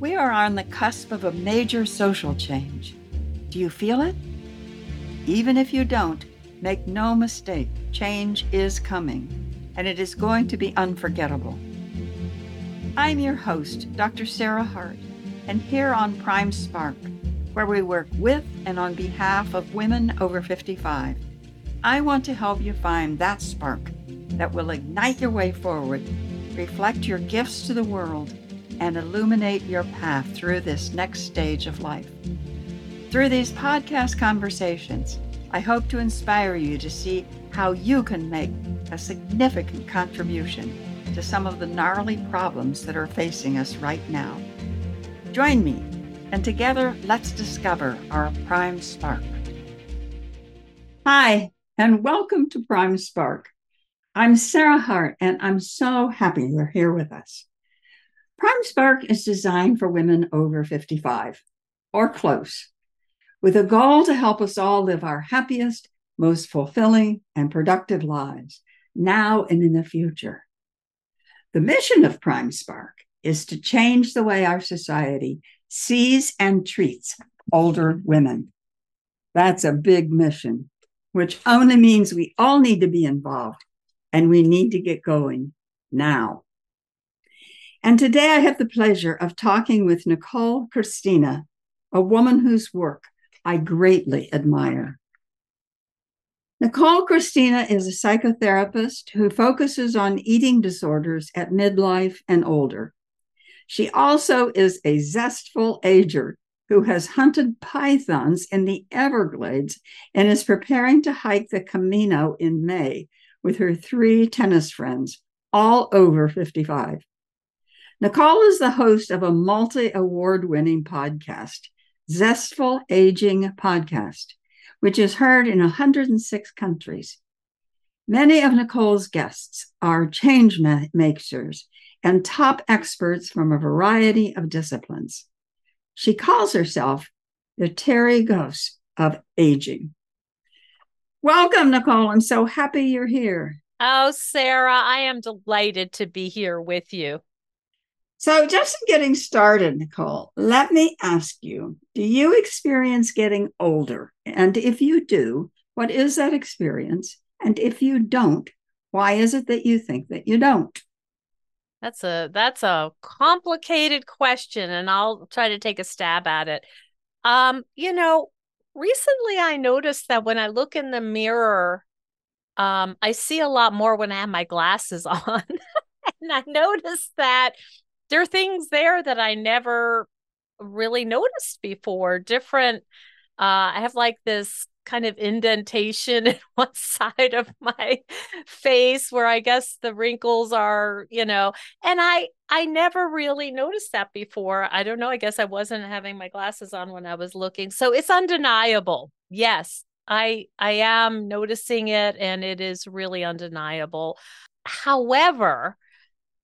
We are on the cusp of a major social change. Do you feel it? Even if you don't, make no mistake, change is coming, and it is going to be unforgettable. I'm your host, Dr. Sarah Hart, and here on Prime Spark, where we work with and on behalf of women over 55, I want to help you find that spark that will ignite your way forward, reflect your gifts to the world, and illuminate your path through this next stage of life. Through these podcast conversations, I hope to inspire you to see how you can make a significant contribution to some of the gnarly problems that are facing us right now. Join me, and together let's discover our Prime Spark. Hi, and welcome to Prime Spark. I'm Sarah Hart, and I'm so happy you're here with us. Prime Spark is designed for women over 55 or close, with a goal to help us all live our happiest, most fulfilling, and productive lives now and in the future. The mission of Prime Spark is to change the way our society sees and treats older women. That's a big mission, which only means we all need to be involved and we need to get going now. And today I have the pleasure of talking with Nicole Christina, a woman whose work I greatly admire. Nicole Christina is a psychotherapist who focuses on eating disorders at midlife and older. She also is a zestful ager who has hunted pythons in the Everglades and is preparing to hike the Camino in May with her three tennis friends, all over 55. Nicole is the host of a multi award winning podcast, Zestful Aging Podcast, which is heard in 106 countries. Many of Nicole's guests are change makers and top experts from a variety of disciplines. She calls herself the Terry Gross of aging. Welcome, Nicole. I'm so happy you're here. Oh, Sarah, I am delighted to be here with you. So, just in getting started, Nicole, let me ask you Do you experience getting older? And if you do, what is that experience? And if you don't, why is it that you think that you don't? That's a that's a complicated question and I'll try to take a stab at it. Um, you know, recently I noticed that when I look in the mirror, um, I see a lot more when I have my glasses on. and I noticed that there are things there that I never really noticed before. Different, uh, I have like this kind of indentation in one side of my face where I guess the wrinkles are, you know, and I I never really noticed that before. I don't know. I guess I wasn't having my glasses on when I was looking. So it's undeniable. Yes, I I am noticing it and it is really undeniable. However,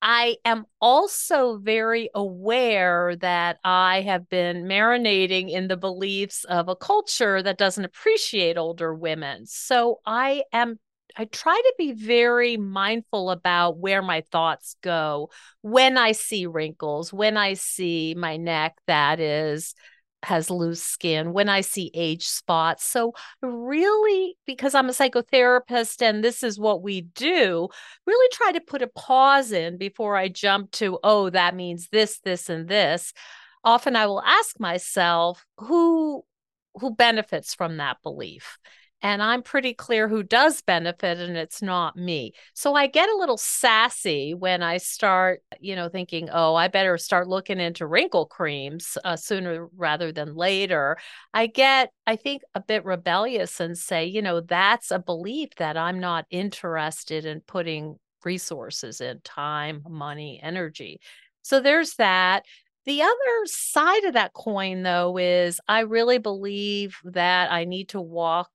I am also very aware that I have been marinating in the beliefs of a culture that doesn't appreciate older women. So I am I try to be very mindful about where my thoughts go when I see wrinkles, when I see my neck that is has loose skin, when I see age spots. So, really, because I'm a psychotherapist and this is what we do, really try to put a pause in before I jump to, oh, that means this, this, and this. Often I will ask myself, who who benefits from that belief and I'm pretty clear who does benefit and it's not me. So I get a little sassy when I start, you know, thinking, oh, I better start looking into wrinkle creams uh, sooner rather than later. I get, I think, a bit rebellious and say, you know, that's a belief that I'm not interested in putting resources in time, money, energy. So there's that. The other side of that coin, though, is I really believe that I need to walk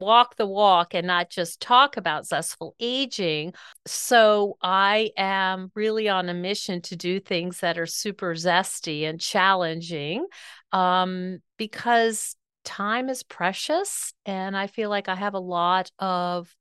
walk the walk and not just talk about zestful aging. So I am really on a mission to do things that are super zesty and challenging um, because time is precious. And I feel like I have a lot of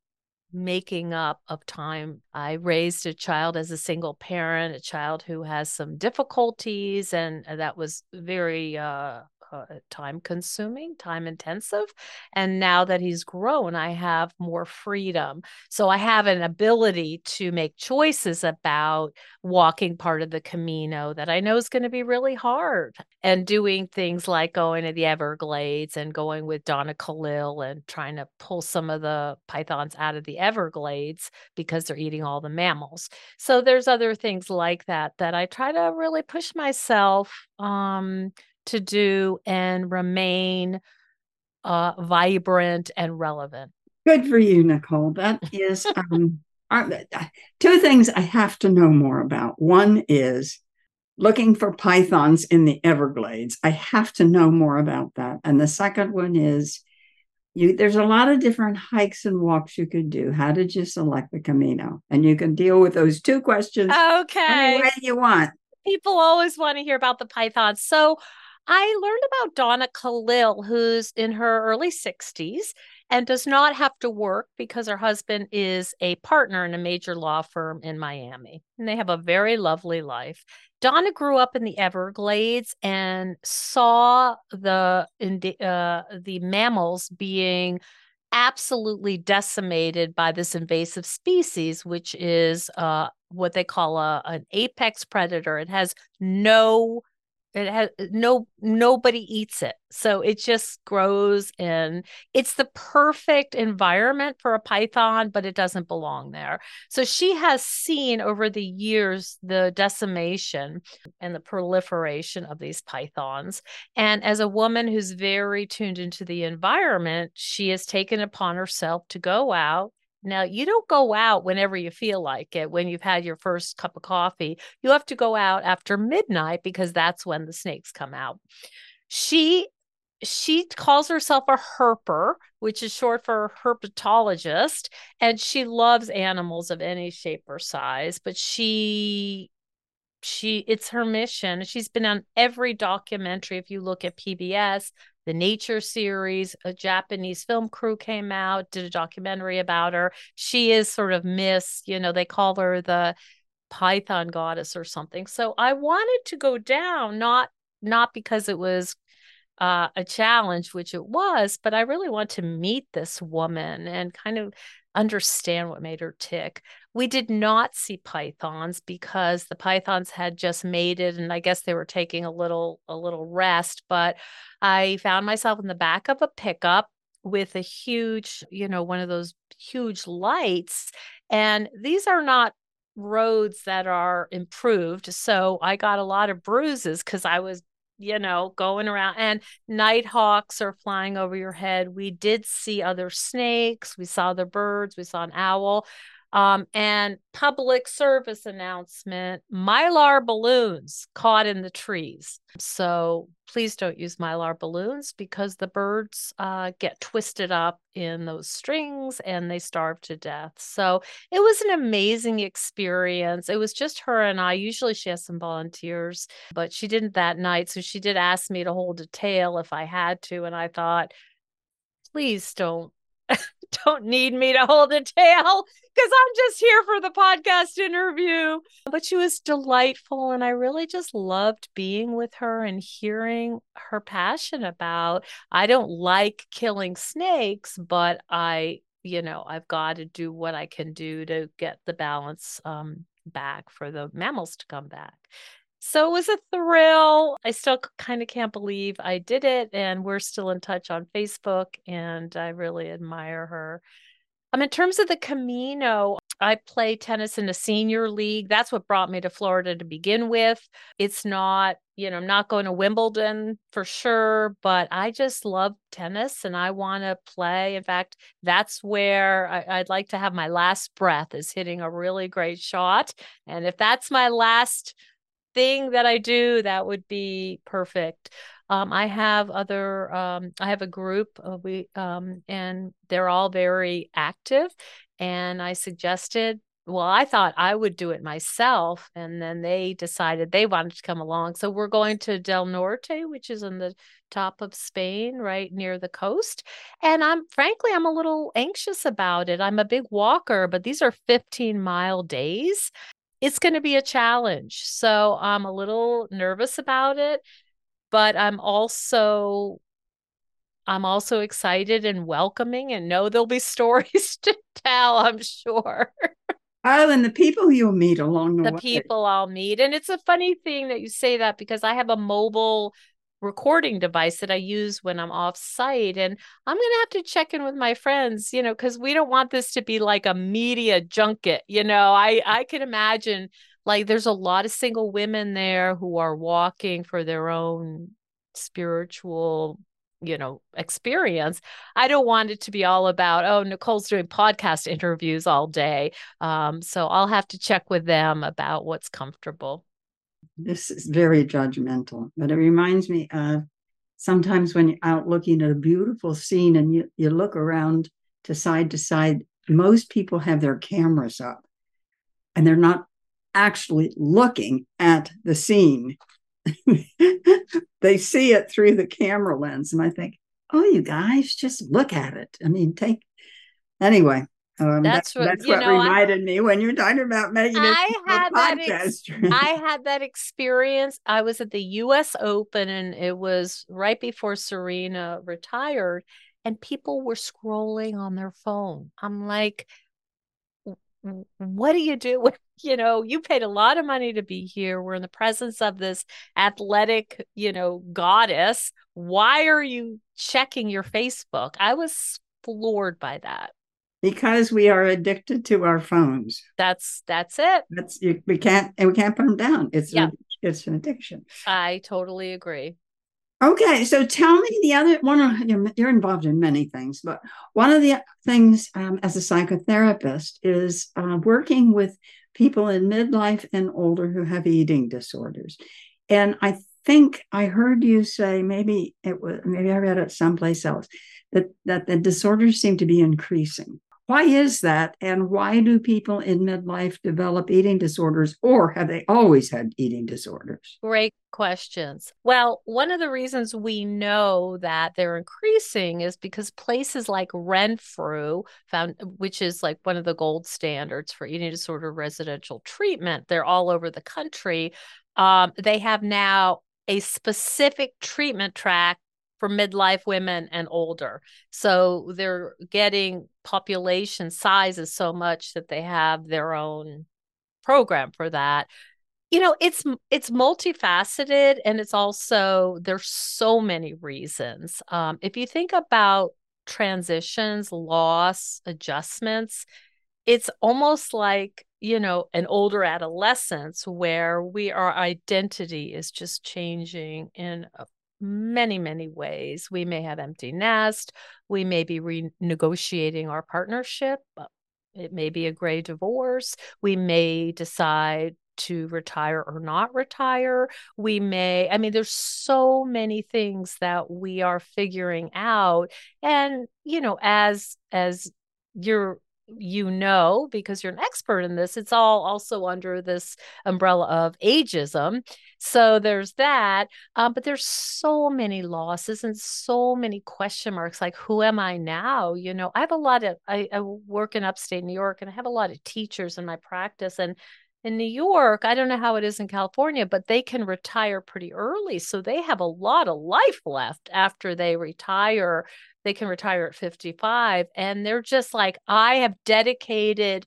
making up of time. I raised a child as a single parent, a child who has some difficulties, and that was very uh, uh, time consuming, time intensive. And now that he's grown, I have more freedom. So I have an ability to make choices about walking part of the Camino that I know is going to be really hard and doing things like going to the Everglades and going with Donna Kalil and trying to pull some of the pythons out of the Everglades because they're eating all the mammals. So there's other things like that that I try to really push myself um, to do and remain uh, vibrant and relevant. Good for you, Nicole. That is um, two things I have to know more about. One is looking for pythons in the Everglades. I have to know more about that. And the second one is you there's a lot of different hikes and walks you could do. How did you select the Camino? And you can deal with those two questions okay. any way you want. People always want to hear about the pythons. So I learned about Donna Kalil, who's in her early 60s and does not have to work because her husband is a partner in a major law firm in Miami. And they have a very lovely life. Donna grew up in the Everglades and saw the uh, the mammals being absolutely decimated by this invasive species, which is uh, what they call a, an apex predator. It has no it has no nobody eats it. So it just grows and it's the perfect environment for a python but it doesn't belong there. So she has seen over the years the decimation and the proliferation of these pythons. And as a woman who's very tuned into the environment she has taken upon herself to go out now, you don't go out whenever you feel like it when you've had your first cup of coffee. You have to go out after midnight because that's when the snakes come out. She she calls herself a herper, which is short for herpetologist, and she loves animals of any shape or size, but she she it's her mission. She's been on every documentary if you look at PBS, the Nature series. A Japanese film crew came out, did a documentary about her. She is sort of Miss, you know, they call her the Python goddess or something. So I wanted to go down, not not because it was uh, a challenge, which it was, but I really want to meet this woman and kind of understand what made her tick. We did not see pythons because the pythons had just mated and I guess they were taking a little a little rest, but I found myself in the back of a pickup with a huge, you know, one of those huge lights and these are not roads that are improved. So I got a lot of bruises cuz I was you know, going around and night hawks are flying over your head. We did see other snakes. We saw the birds. We saw an owl. Um, and public service announcement mylar balloons caught in the trees. So please don't use mylar balloons because the birds uh, get twisted up in those strings and they starve to death. So it was an amazing experience. It was just her and I. Usually she has some volunteers, but she didn't that night. So she did ask me to hold a tail if I had to. And I thought, please don't don't need me to hold a tail because I'm just here for the podcast interview. But she was delightful. And I really just loved being with her and hearing her passion about I don't like killing snakes, but I, you know, I've got to do what I can do to get the balance um, back for the mammals to come back. So it was a thrill. I still kind of can't believe I did it. And we're still in touch on Facebook. And I really admire her. Um, in terms of the Camino, I play tennis in a senior league. That's what brought me to Florida to begin with. It's not, you know, I'm not going to Wimbledon for sure, but I just love tennis and I want to play. In fact, that's where I, would like to have my last breath is hitting a really great shot. And if that's my last thing that I do, that would be perfect. Um, I have other, um, I have a group, uh, we, um, and they're all very active. And I suggested well, I thought I would do it myself. And then they decided they wanted to come along. So we're going to Del Norte, which is in the top of Spain, right near the coast. And I'm frankly, I'm a little anxious about it. I'm a big walker, but these are 15 mile days. It's going to be a challenge. So I'm a little nervous about it, but I'm also I'm also excited and welcoming and know there'll be stories to tell, I'm sure. Oh, and the people you'll meet along the, way. the way. people I'll meet. And it's a funny thing that you say that because I have a mobile recording device that I use when I'm off site. And I'm going to have to check in with my friends, you know, because we don't want this to be like a media junket. You know, I, I can imagine like there's a lot of single women there who are walking for their own spiritual you know experience i don't want it to be all about oh nicole's doing podcast interviews all day um, so i'll have to check with them about what's comfortable this is very judgmental but it reminds me of sometimes when you're out looking at a beautiful scene and you, you look around to side to side most people have their cameras up and they're not actually looking at the scene they see it through the camera lens. And I think, oh, you guys, just look at it. I mean, take anyway. Um, that's what, that's what know, reminded I, me when you're talking about making I had that ex- I had that experience. I was at the U.S. Open, and it was right before Serena retired, and people were scrolling on their phone. I'm like, what do you do you know you paid a lot of money to be here we're in the presence of this athletic you know goddess why are you checking your facebook i was floored by that because we are addicted to our phones that's that's it that's you, we can't and we can't put them down it's yeah. it's an addiction i totally agree Okay, so tell me the other one. Of, you're, you're involved in many things, but one of the things um, as a psychotherapist is uh, working with people in midlife and older who have eating disorders. And I think I heard you say maybe it was maybe I read it someplace else that that the disorders seem to be increasing. Why is that? And why do people in midlife develop eating disorders, or have they always had eating disorders? Great questions. Well, one of the reasons we know that they're increasing is because places like Renfrew, found which is like one of the gold standards for eating disorder residential treatment, they're all over the country. Um, they have now a specific treatment track for midlife women and older. So they're getting population sizes so much that they have their own program for that. You know, it's it's multifaceted and it's also there's so many reasons. Um, if you think about transitions, loss, adjustments, it's almost like you know an older adolescence where we our identity is just changing in a many, many ways. We may have empty nest. We may be renegotiating our partnership. It may be a gray divorce. We may decide to retire or not retire. We may, I mean, there's so many things that we are figuring out. And, you know, as, as you're you know because you're an expert in this it's all also under this umbrella of ageism so there's that um, but there's so many losses and so many question marks like who am i now? You know i have a lot of I, I work in upstate new york and i have a lot of teachers in my practice and in New York, I don't know how it is in California, but they can retire pretty early. So they have a lot of life left after they retire they can retire at 55 and they're just like i have dedicated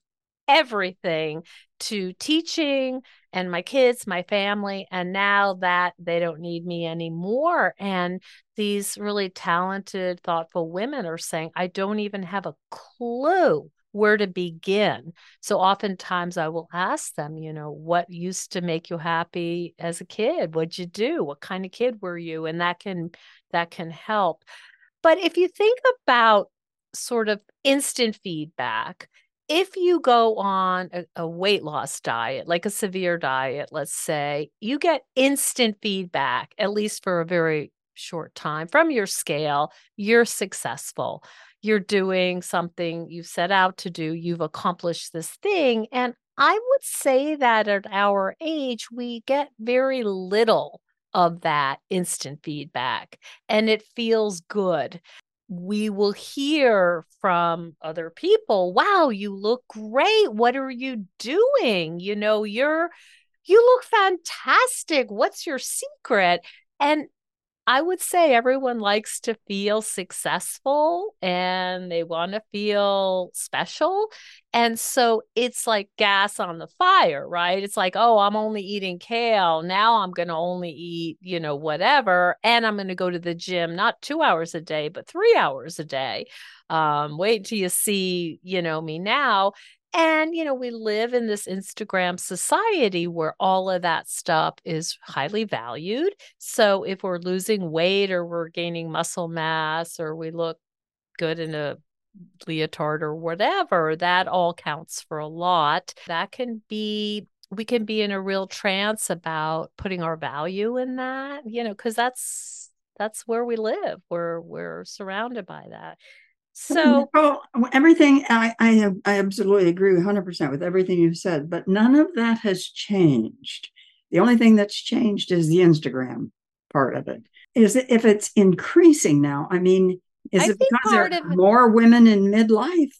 everything to teaching and my kids my family and now that they don't need me anymore and these really talented thoughtful women are saying i don't even have a clue where to begin. So oftentimes I will ask them, you know, what used to make you happy as a kid? What'd you do? What kind of kid were you? And that can that can help. But if you think about sort of instant feedback, if you go on a, a, weight loss diet, like a severe diet, let's say, you get instant feedback, at least for a very short time from your scale, you're successful. You're doing something you set out to do, you've accomplished this thing. And I would say that at our age, we get very little of that instant feedback and it feels good. We will hear from other people, wow, you look great. What are you doing? You know, you're, you look fantastic. What's your secret? And I would say everyone likes to feel successful and they want to feel special. And so it's like gas on the fire, right? It's like, oh, I'm only eating kale. Now I'm going to only eat, you know, whatever. And I'm going to go to the gym, not two hours a day, but three hours a day. Um, wait until you see, you know, me now. And, you know, we live in this Instagram society where all of that stuff is highly valued. So if we're losing weight or we're gaining muscle mass or we look good in a leotard or whatever, that all counts for a lot. That can be we can be in a real trance about putting our value in that, you know, because that's that's where we live. We're we're surrounded by that. So well, everything I I, I absolutely agree 100% with everything you've said, but none of that has changed. The only thing that's changed is the Instagram part of it. Is it, if it's increasing now? I mean, is I it because there are more women in midlife?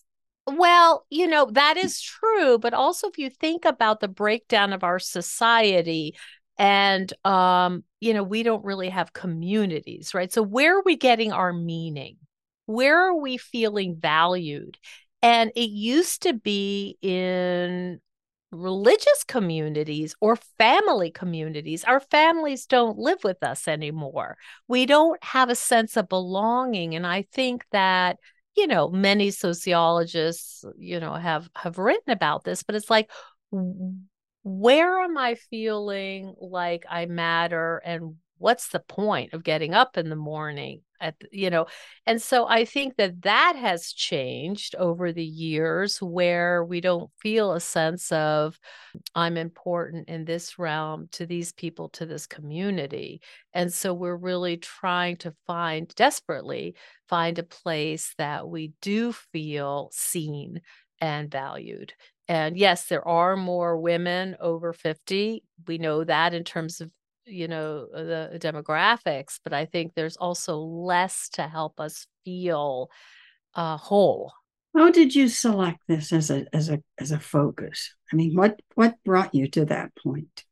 Well, you know, that is true, but also if you think about the breakdown of our society, and um you know we don't really have communities right so where are we getting our meaning where are we feeling valued? And it used to be in religious communities or family communities. Our families don't live with us anymore. We don't have a sense of belonging. And I think that, you know, many sociologists, you know, have have written about this, but it's like where am I feeling like I matter and what's the point of getting up in the morning at you know and so i think that that has changed over the years where we don't feel a sense of i'm important in this realm to these people to this community and so we're really trying to find desperately find a place that we do feel seen and valued and yes, there are more women over 50. We know that in terms of you know uh, the demographics but i think there's also less to help us feel uh, whole. How did you select this as a as a as a focus? I mean what what brought you to that point?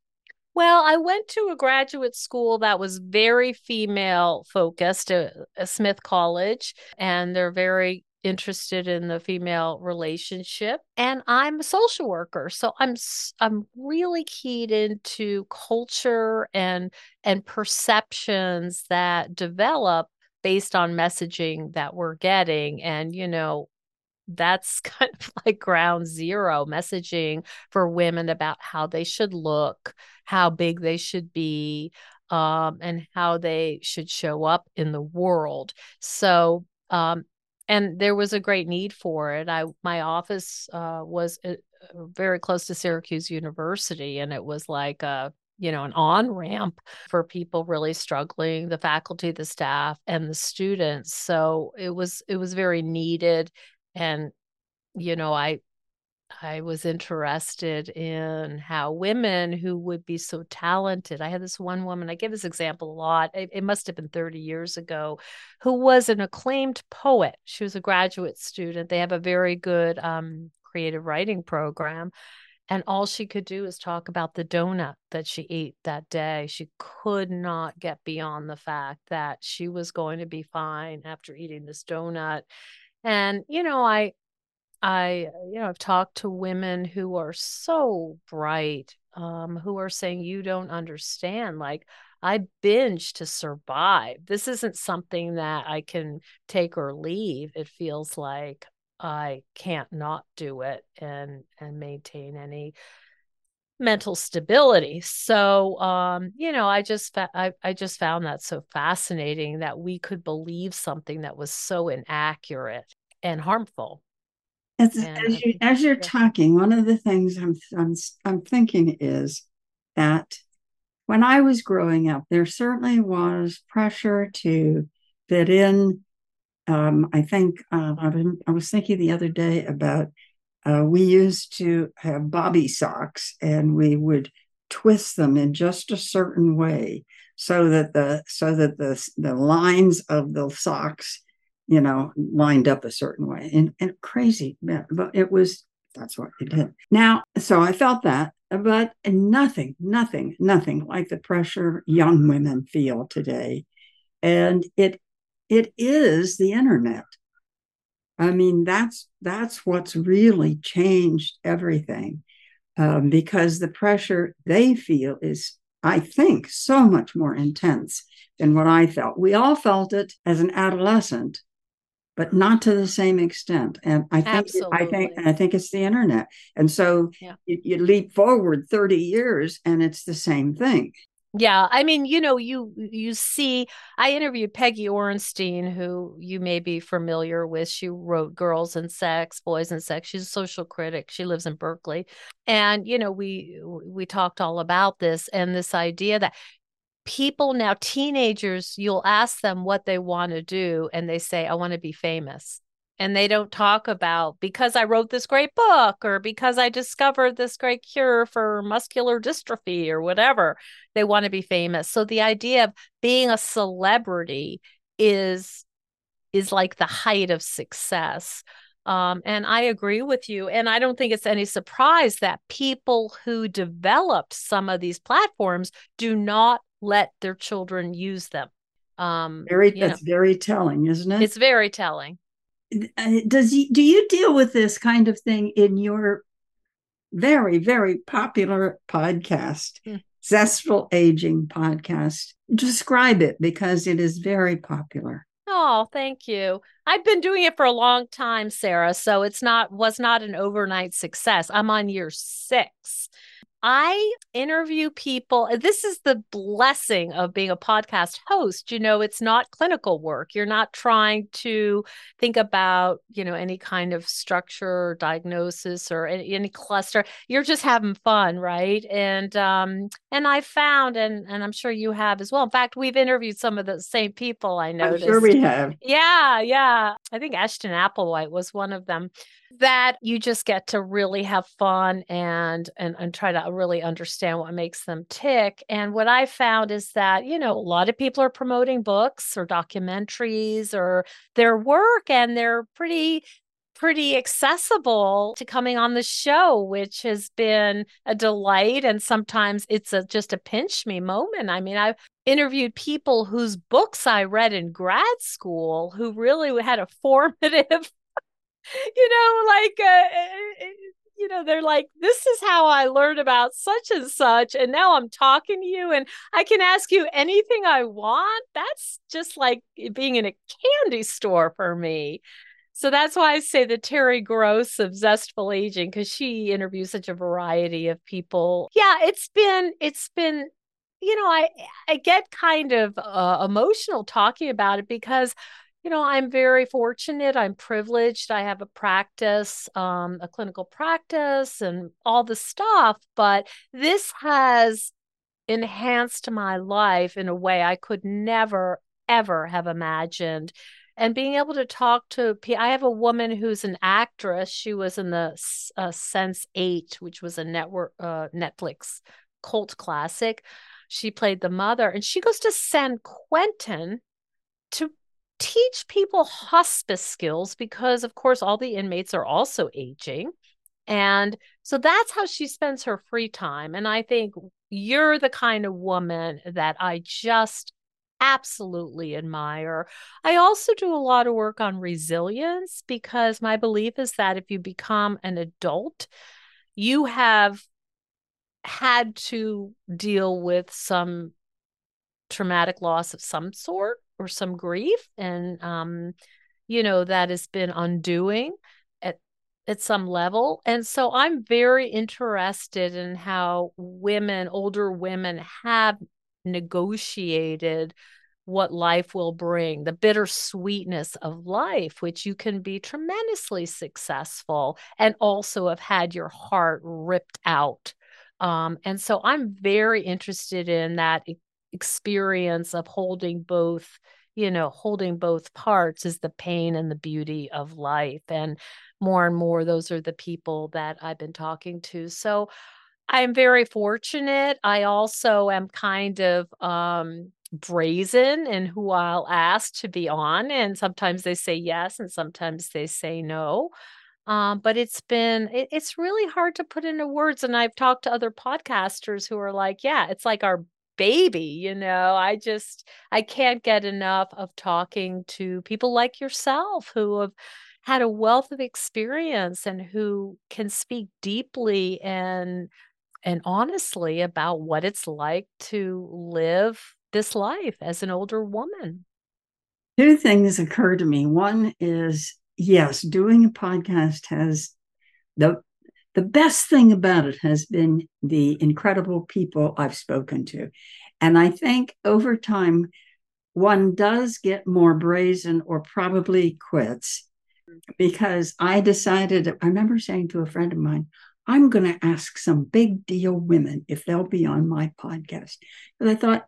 Well i went to a graduate school that was very female focused a, uh, a smith college and they're very interested in the female relationship and I'm a social worker so I'm I'm really keyed into culture and and perceptions that develop based on messaging that we're getting and you know that's kind of like ground zero messaging for women about how they should look how big they should be um, and how they should show up in the world. So um, and there was a great need for it. I my office uh, was uh, very close to Syracuse University, and it was like a you know an on ramp for people really struggling, the faculty, the staff, and the students. So it was it was very needed, and you know I I was interested in how women who would be so talented. I had this one woman, I give this example a lot. It, it, must have been 30 years ago, who was an acclaimed poet. She was a graduate student. They have a very good um, creative writing program. And all she could do is talk about the donut that she ate that day. She could not get beyond the fact that she was going to be fine after eating this donut. And, you know, I, I, you know, I've talked to women who are so bright, um, who are saying, you don't understand. Like, I binge to survive. This isn't something that I can take or leave. It feels like I can't not do it and and maintain any mental stability. So, um, you know, I just fa- I, I just found that so fascinating that we could believe something that was so inaccurate and harmful. As, as you as you're talking, one of the things I'm I'm I'm thinking is that when I was growing up, there certainly was pressure to fit in um, I think uh, I was thinking the other day about uh, we used to have bobby socks and we would twist them in just a certain way so that the so that the the lines of the socks you know lined up a certain way and, and crazy but it was that's what it did. Now so i felt that but nothing nothing nothing like the pressure young women feel today. And it it is the internet. I mean that's that's what's really changed everything um, because the pressure they feel is i think so much more intense than what i felt. We all felt it as an adolescent but not to the same extent and i think Absolutely. i think i think it's the internet and so yeah. you, you leap forward 30 years and it's the same thing yeah, I mean, you know, you you see, I interviewed Peggy Orenstein, who you may be familiar with. She wrote Girls and Sex, Boys and Sex. She's a social critic. She lives in Berkeley, and you know, we we talked all about this and this idea that people now, teenagers, you'll ask them what they want to do, and they say, "I want to be famous." and they don't talk about because I wrote this great book or because I discovered this great cure for muscular dystrophy or whatever. They want to be famous. So the idea of being a celebrity is is like the height of success. Um, and I agree with you. And I don't think it's any surprise that people who developed some of these platforms do not let their children use them. Um, very, that's know, very telling, isn't it? It's very telling. Does he, do you deal with this kind of thing in your very very popular podcast mm. zestful aging podcast describe it because it is very popular oh thank you i've been doing it for a long time sarah so it's not was not an overnight success i'm on year six I interview people. This is the blessing of being a podcast host. You know, it's not clinical work. You're not trying to think about, you know, any kind of structure or diagnosis or any, any cluster. You're just having fun, right? And um and I found and and I'm sure you have as well. In fact, we've interviewed some of the same people I noticed. I'm sure we have. Yeah, yeah. I think Ashton Applewhite was one of them that you just get to really have fun and and and try to really understand what makes them tick. And what i found is that you know a lot of people are promoting books or documentaries or their work and they're pretty pretty accessible to coming on the show which has been a delight. And sometimes it's a just a pinch me moment. I mean i've interviewed people whose books i read in grad school who really had a formative you know, like, uh, uh, uh, you know, they're like, this is how I learned about such and such. And now I'm talking to you and I can ask you anything I want. That's just like being in a candy store for me. So that's why I say the Terry Gross of Zestful Aging, because she interviews such a variety of people. Yeah, it's been, it's been, you know, I I get kind of uh, emotional talking about it because you know, I'm very fortunate. I'm privileged. I have a practice, um, a clinical practice, and all the stuff. But this has enhanced my life in a way I could never, ever have imagined. And being able to talk to, I have a woman who's an actress. She was in the uh, Sense Eight, which was a network, uh, Netflix cult classic. She played the mother, and she goes to San Quentin to teach people hospice skills because, of course, all the inmates are also aging. And so that's how she spends her free time. And I think you're the kind of woman that I just absolutely admire. I also do a lot of work on resilience because my belief is that if you become an adult, you have had to deal with some traumatic loss of some sort or some grief and um you know that has been undoing at at some level and so i'm very interested in how women older women have negotiated what life will bring, the bittersweetness of life, which you can be tremendously successful and also have had your heart ripped out. Um, and so I'm very interested in that experience of holding both you know, holding both parts is the pain and the beauty of life. And more and more, those are the people that I've been talking to. So I'm very fortunate. I also am kind of um, brazen in who I'll ask to be on. And sometimes they say yes, and sometimes they say no. Um, but it's been, it, it's really hard to put into words. And I've talked to other podcasters who are like, yeah, it's like our baby, you know. I just, I can't get enough of talking to people like yourself who have had a wealth of experience and who can speak deeply and and honestly about what it's like to live this life as an older woman. Two things occur to me. One is yes, doing a podcast has the the best thing about it has been the incredible people I've spoken to. And I think over time, one does get more brazen or probably quits because I decided, I remember saying to a friend of mine, I'm going to ask some big deal women if they'll be on my podcast. But I thought,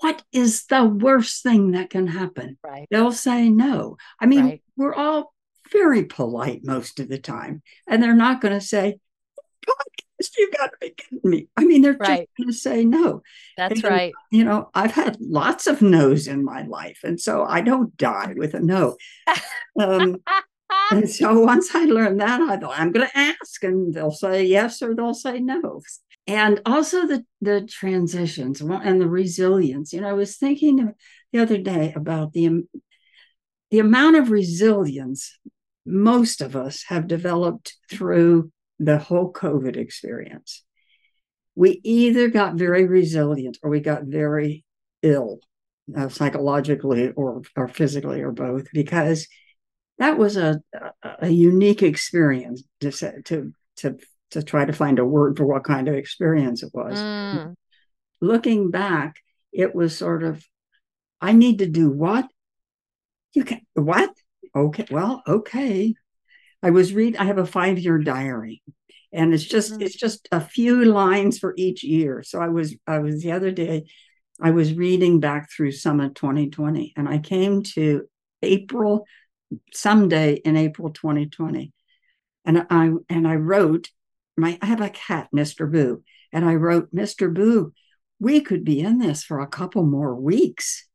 what is the worst thing that can happen? Right. They'll say no. I mean, right. we're all very polite most of the time, and they're not going to say, podcast, you've got to be kidding me. I mean, they're right. just going to say no. That's and, right. You know, I've had lots of no's in my life, and so I don't die with a no. Um, and so once I learned that, I thought, I'm going to ask, and they'll say yes or they'll say no. And also the, the transitions and the resilience. You know, I was thinking the other day about the, the amount of resilience most of us have developed through the whole COVID experience. We either got very resilient or we got very ill, uh, psychologically or, or physically or both, because that was a, a unique experience to to to to try to find a word for what kind of experience it was. Mm. Looking back, it was sort of, I need to do what? You can what? Okay, well, okay. I was read. I have a five year diary, and it's just mm. it's just a few lines for each year. So I was I was the other day, I was reading back through Summit 2020, and I came to April someday in April 2020. And I and I wrote my I have a cat, Mr. Boo, and I wrote, Mr. Boo, we could be in this for a couple more weeks.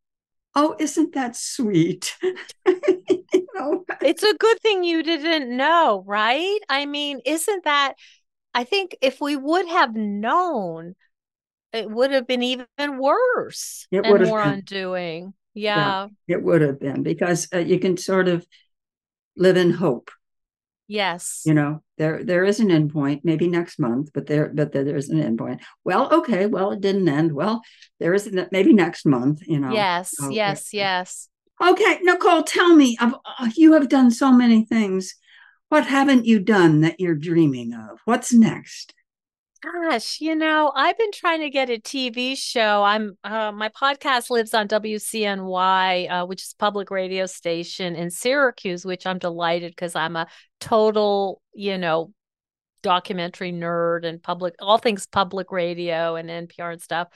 Oh, isn't that sweet? know? It's a good thing you didn't know, right? I mean, isn't that I think if we would have known, it would have been even worse it and more been. undoing. Yeah. yeah it would have been because uh, you can sort of live in hope. Yes. You know, there there is an endpoint, maybe next month, but there but there is an endpoint. Well, okay, well, it didn't end. Well, there is maybe next month, you know. Yes, okay. yes, yes. Okay, Nicole, tell me, uh, you have done so many things. What haven't you done that you're dreaming of? What's next? Gosh, you know, I've been trying to get a TV show. I'm uh, my podcast lives on WCNY, uh, which is public radio station in Syracuse, which I'm delighted because I'm a total, you know, documentary nerd and public all things public radio and NPR and stuff.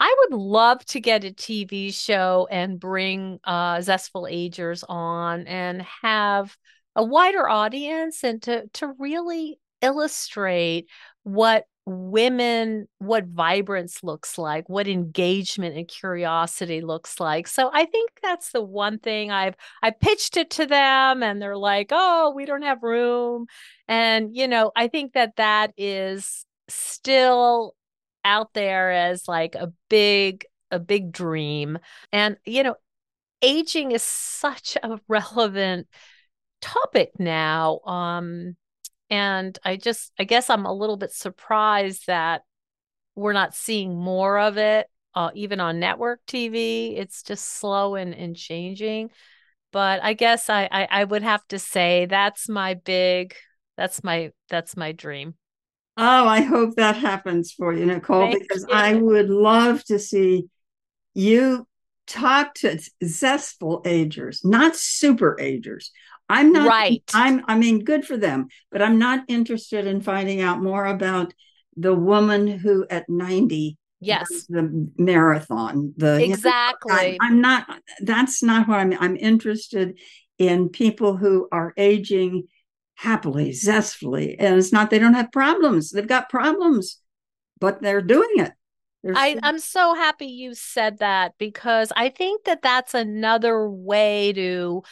I would love to get a TV show and bring uh, Zestful Agers on and have a wider audience and to to really illustrate what women what vibrance looks like what engagement and curiosity looks like. So i think that's the one thing i've i pitched it to them and they're like oh we don't have room. And you know i think that that is still out there as like a big a big dream and you know aging is such a relevant topic now um and I just, I guess I'm a little bit surprised that we're not seeing more of it, uh, even on network TV. It's just slow and, and changing. But I guess I, I, I would have to say that's my big, that's my, that's my dream. Oh, I hope that happens for you, Nicole, Thank because you. I would love to see you talk to zestful agers, not super agers. I'm not right. I'm I mean, good for them, but I'm not interested in finding out more about the woman who at 90 Yes. The marathon. The exactly. You know, I, I'm not that's not what I'm I'm interested in people who are aging happily, zestfully. And it's not they don't have problems. They've got problems, but they're doing it. I, I'm so happy you said that because I think that that's another way to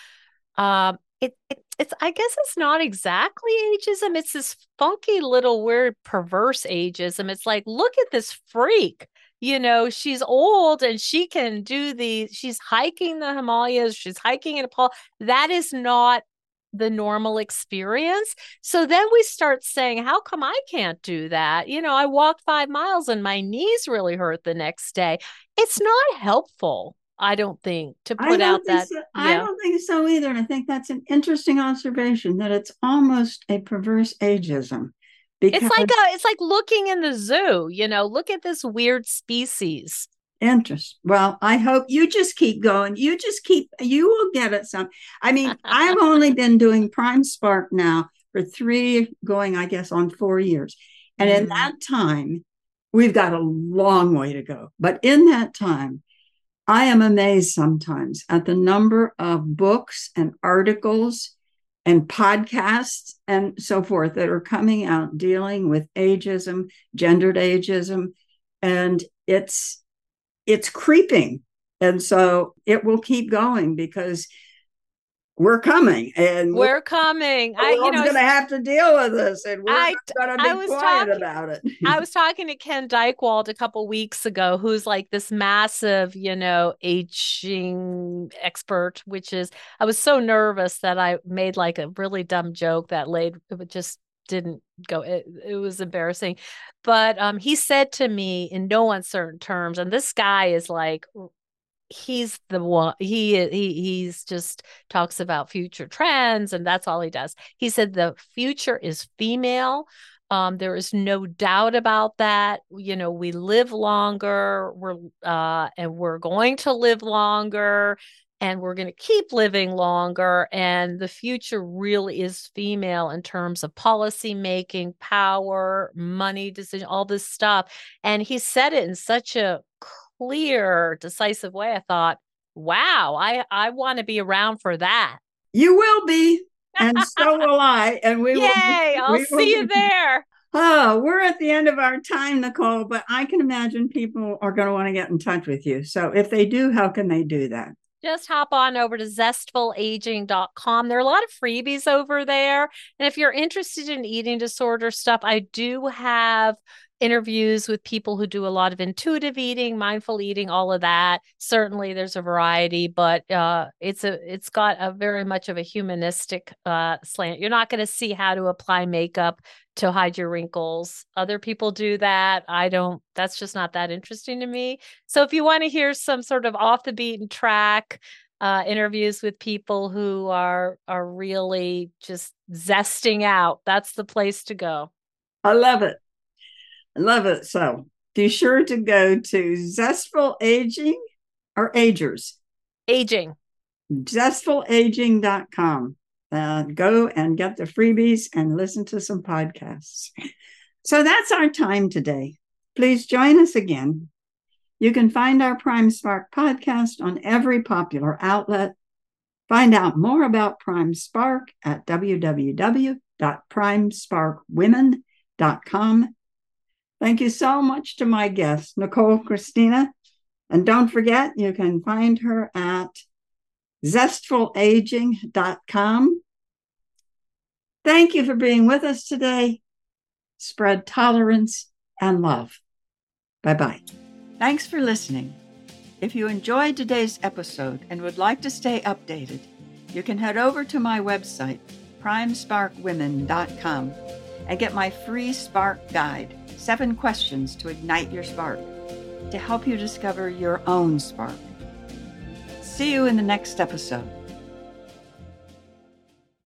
um it, it it's I guess it's not exactly ageism. It's this funky little weird perverse ageism. It's like, look at this freak. You know, she's old and she can do the she's hiking the Himalayas, she's hiking in Nepal. That is not the normal experience. So then we start saying, how come I can't do that? You know, I walked five miles and my knees really hurt the next day. It's not helpful. I don't think to put out that. So. Yeah. I don't think so either. And I think that's an interesting observation that it's almost a perverse ageism. Because it's like a, it's like looking in the zoo, you know, look at this weird species. Interest. Well, I hope you just keep going. You just keep, you will get it some. I mean, I've only been doing Prime Spark now for three, going, I guess, on four years. And mm. in that time, we've got a long way to go. But in that time, I am amazed sometimes at the number of books and articles and podcasts and so forth that are coming out dealing with ageism, gendered ageism, and it's it's creeping. And so it will keep going because we're coming and we're, we're coming. I, you know, going to have to deal with this, and we're I, going to be I was quiet talking, about it. I was talking to Ken Dychtwald a couple weeks ago, who's like this massive, you know, aging expert. Which is, I was so nervous that I made like a really dumb joke that laid it just didn't go it, it was embarrassing but um he said to me in no uncertain terms and this guy is like he's the one he he he's just talks about future trends and that's all he does. He said the future is female um there is no doubt about that you know we live longer we're uh and we're going to live longer and we're going to keep living longer and the future really is female in terms of policy making power money decision all this stuff and he said it in such a clear, decisive way, I thought, wow, I, I want to be around for that. You will be, and so will I. And we Yay, will. Yay! I'll see you there. Oh, we're at the end of our time, Nicole, but I can imagine people are going to want to get in touch with you. So if they do, how can they do that? Just hop on over to zestfulaging.com. There are a lot of freebies over there. And if you're interested in eating disorder stuff, I do have interviews with people who do a lot of intuitive eating mindful eating all of that. Certainly there's a variety but uh, it's a it's got a very much of a humanistic uh, slant. You're not going to see how to apply makeup to hide your wrinkles. Other people do that. I don't that's just not that interesting to me. So if you want to hear some sort of off the beaten track uh, interviews with people who are are really just zesting out that's the place to go. I love it love it. So be sure to go to Zestful Aging or Agers. Aging. Zestfulaging.com. Uh, go and get the freebies and listen to some podcasts. So that's our time today. Please join us again. You can find our Prime Spark podcast on every popular outlet. Find out more about Prime Spark at www.primesparkwomen.com Thank you so much to my guest, Nicole Christina. And don't forget, you can find her at zestfulaging.com. Thank you for being with us today. Spread tolerance and love. Bye bye. Thanks for listening. If you enjoyed today's episode and would like to stay updated, you can head over to my website, primesparkwomen.com, and get my free Spark Guide seven questions to ignite your spark, to help you discover your own spark. See you in the next episode.